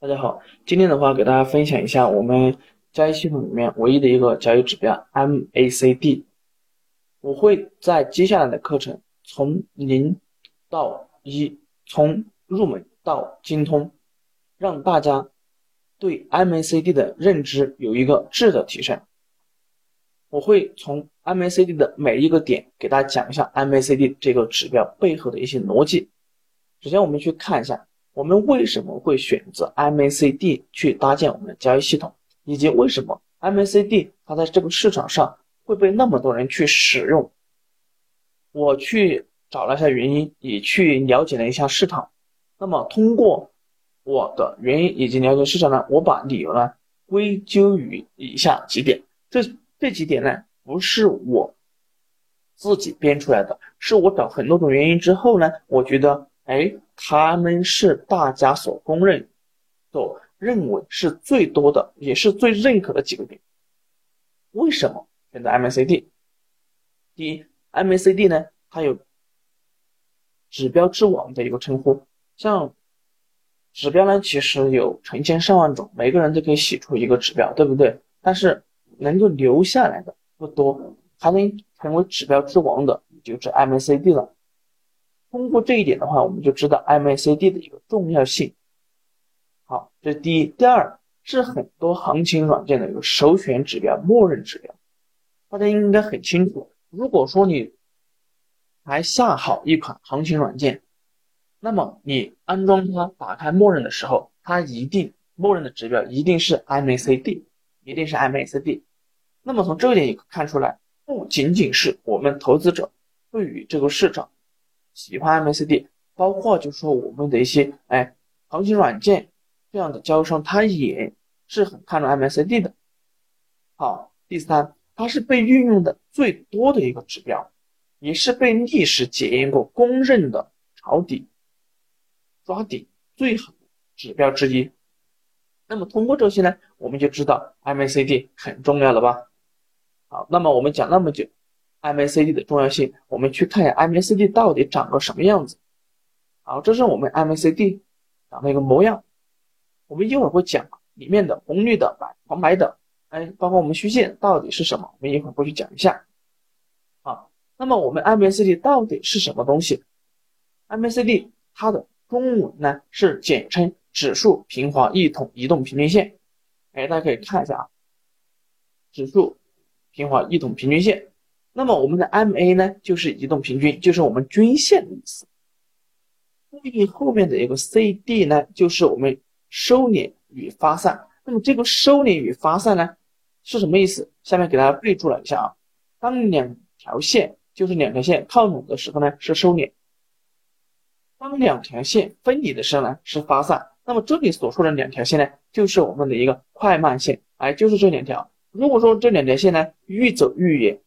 大家好，今天的话给大家分享一下我们交易系统里面唯一的一个交易指标 MACD。我会在接下来的课程从零到一，从入门到精通，让大家对 MACD 的认知有一个质的提升。我会从 MACD 的每一个点给大家讲一下 MACD 这个指标背后的一些逻辑。首先，我们去看一下。我们为什么会选择 MACD 去搭建我们的交易系统，以及为什么 MACD 它在这个市场上会被那么多人去使用？我去找了一下原因，也去了解了一下市场。那么通过我的原因以及了解市场呢，我把理由呢归咎于以下几点。这这几点呢不是我自己编出来的，是我找很多种原因之后呢，我觉得。哎，他们是大家所公认、所认为是最多的，也是最认可的几个点。为什么选择 MACD？第一，MACD 呢，它有指标之王的一个称呼。像指标呢，其实有成千上万种，每个人都可以写出一个指标，对不对？但是能够留下来的不多，还能成为指标之王的，就是 MACD 了。通过这一点的话，我们就知道 MACD 的一个重要性。好，这是第一。第二是很多行情软件的一个首选指标、默认指标。大家应该很清楚，如果说你还下好一款行情软件，那么你安装它、打开默认的时候，它一定默认的指标一定是 MACD，一定是 MACD。那么从这一点也看出来，不仅仅是我们投资者对于这个市场。喜欢 MACD，包括就是说我们的一些哎行情软件这样的交易商，他也是很看重 MACD 的。好，第三，它是被运用的最多的一个指标，也是被历史检验过、公认的抄底、抓底最好的指标之一。那么通过这些呢，我们就知道 MACD 很重要了吧？好，那么我们讲那么久。MACD 的重要性，我们去看一下 MACD 到底长个什么样子。好，这是我们 MACD 长的一个模样。我们一会儿会讲里面的红绿的、白黄白的，哎，包括我们虚线到底是什么，我们一会儿过去讲一下。好，那么我们 MACD 到底是什么东西？MACD 它的中文呢是简称指数平滑异同移动平均线。哎，大家可以看一下啊，指数平滑异同平均线。那么我们的 MA 呢，就是移动平均，就是我们均线的意思。对应后面的一个 CD 呢，就是我们收敛与发散。那么这个收敛与发散呢，是什么意思？下面给大家备注了一下啊。当两条线就是两条线靠拢的时候呢，是收敛；当两条线分离的时候呢，是发散。那么这里所说的两条线呢，就是我们的一个快慢线，哎，就是这两条。如果说这两条线呢，愈走愈远。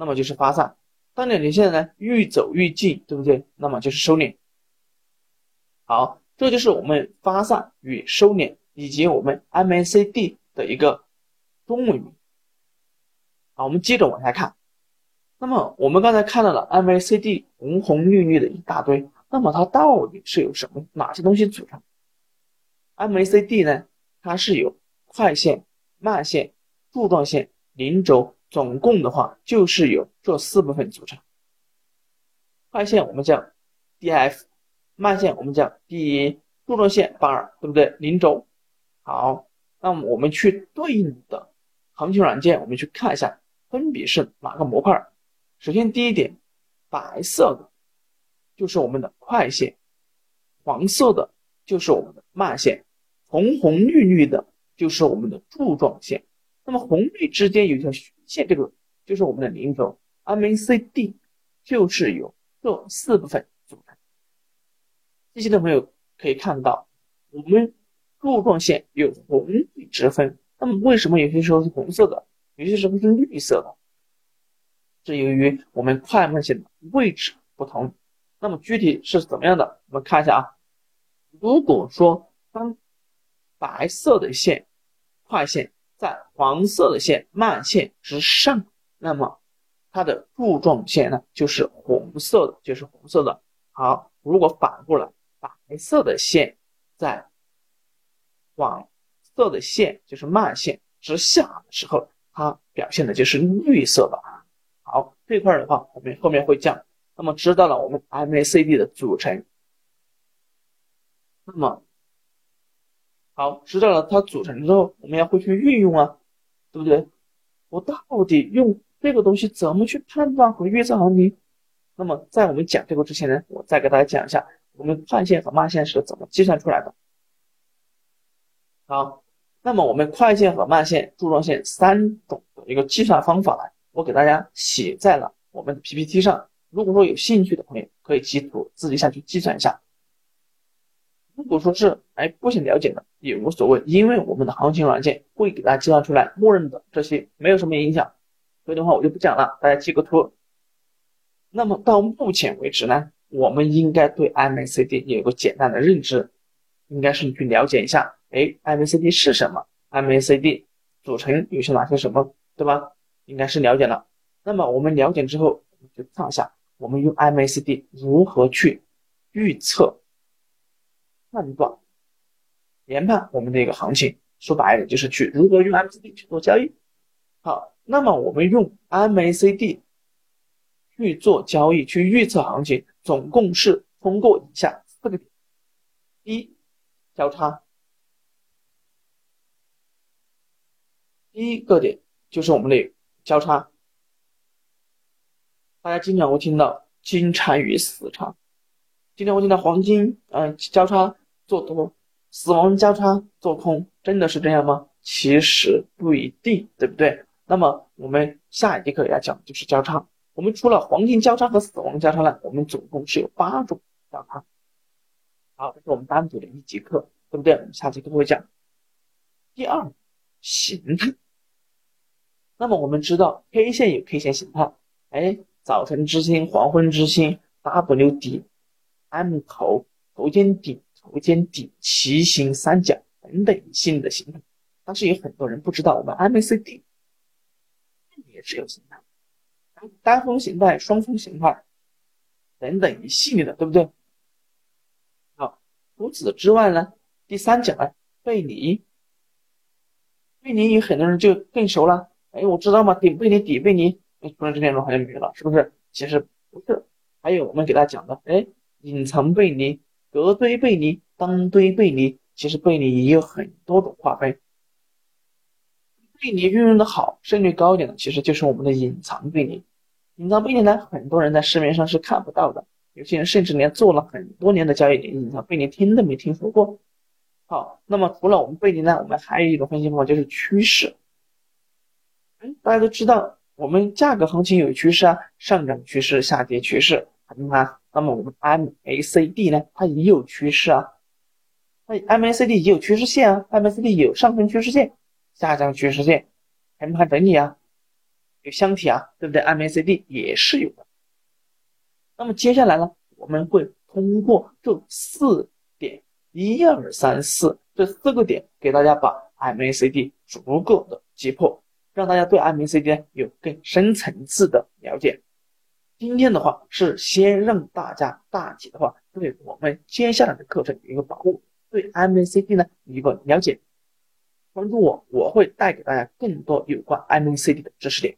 那么就是发散，当两条线呢愈走愈近，对不对？那么就是收敛。好，这就是我们发散与收敛以及我们 MACD 的一个中文名。好，我们接着往下看。那么我们刚才看到了 MACD 红红绿绿的一大堆，那么它到底是由什么哪些东西组成？MACD 呢？它是由快线、慢线、柱状线、零轴。总共的话就是由这四部分组成。快线我们叫 DF，慢线我们叫 D，柱状线 bar，对不对？零轴。好，那么我们去对应的行情软件，我们去看一下，分别是哪个模块。首先第一点，白色的就是我们的快线，黄色的就是我们的慢线，红红绿绿的就是我们的柱状线。那么红绿之间有一条线，这个就是我们的零轴，MACD 就是由这四部分组成。细心的朋友可以看到，我们柱状线有红绿之分。那么为什么有些时候是红色的，有些时候是绿色的？是由于我们快慢线的位置不同。那么具体是怎么样的？我们看一下啊。如果说当白色的线，快线。在黄色的线慢线之上，那么它的柱状线呢就是红色的，就是红色的。好，如果反过来，白色的线在黄色的线就是慢线之下的时候，它表现的就是绿色的。好，这块的话我们后面会讲。那么知道了我们 MACD 的组成，那么好，知道了它组成之后，我们要会去运用啊，对不对？我到底用这个东西怎么去判断和预测行情？那么在我们讲这个之前呢，我再给大家讲一下我们快线和慢线是怎么计算出来的。好，那么我们快线和慢线、柱状线三种的一个计算方法呢，我给大家写在了我们的 PPT 上。如果说有兴趣的朋友，可以截图自己下去计算一下。如果说是哎不想了解的也无所谓，因为我们的行情软件会给大家计算出来，默认的这些没有什么影响，所以的话我就不讲了，大家记个图。那么到目前为止呢，我们应该对 MACD 有个简单的认知，应该是你去了解一下，哎，MACD 是什么？MACD 组成有些哪些什么，对吧？应该是了解了。那么我们了解之后，我们就看一下。我们用 MACD 如何去预测、判断、研判我们的一个行情？说白了就是去如何用 MACD 去做交易。好，那么我们用 MACD 去做交易、去预测行情，总共是通过以下四个点：一、交叉；第一个点就是我们的交叉。大家经常会听到金蝉与死叉，今天我听到黄金嗯交叉做多，死亡交叉做空，真的是这样吗？其实不一定，对不对？那么我们下一节课要讲的就是交叉。我们除了黄金交叉和死亡交叉呢，我们总共是有八种交叉。好，这是我们单独的一节课，对不对？我们下节课会讲。第二形态，那么我们知道 K 线有 K 线形态，哎。早晨之星、黄昏之星、W 底、M 头、头肩顶、头肩顶、旗形三角等等一系列的形态，但是有很多人不知道，我们 MACD 也是有形态，单峰形态、双峰形态等等一系列的，对不对？好，除此之外呢，第三讲呢，背离，背离有很多人就更熟了，哎，我知道嘛，顶背离、底背离。突然之间好像没了，是不是？其实不是，还有我们给大家讲的，哎，隐藏背离、隔堆背离、当堆背离，其实背离也有很多种划分。背离运用的好，胜率高一点的，其实就是我们的隐藏背离。隐藏背离呢，很多人在市面上是看不到的，有些人甚至连做了很多年的交易，连隐藏背离听都没听说过。好，那么除了我们背离呢，我们还有一种分析方法就是趋势。哎，大家都知道。我们价格行情有趋势啊，上涨趋势、下跌趋势，对吗？那么我们 MACD 呢，它也有趋势啊，那 MACD 也有趋势线啊，MACD 有上升趋势线、下降趋势线、横盘整理啊，有箱体啊，对不对？MACD 也是有的。那么接下来呢，我们会通过这四点，一二三四这四个点，给大家把 MACD 逐个的击破。让大家对 MACD 有更深层次的了解。今天的话是先让大家大体的话对我们接下来的课程有一个把握，对 MACD 呢有一个了解。关注我，我会带给大家更多有关 MACD 的知识点。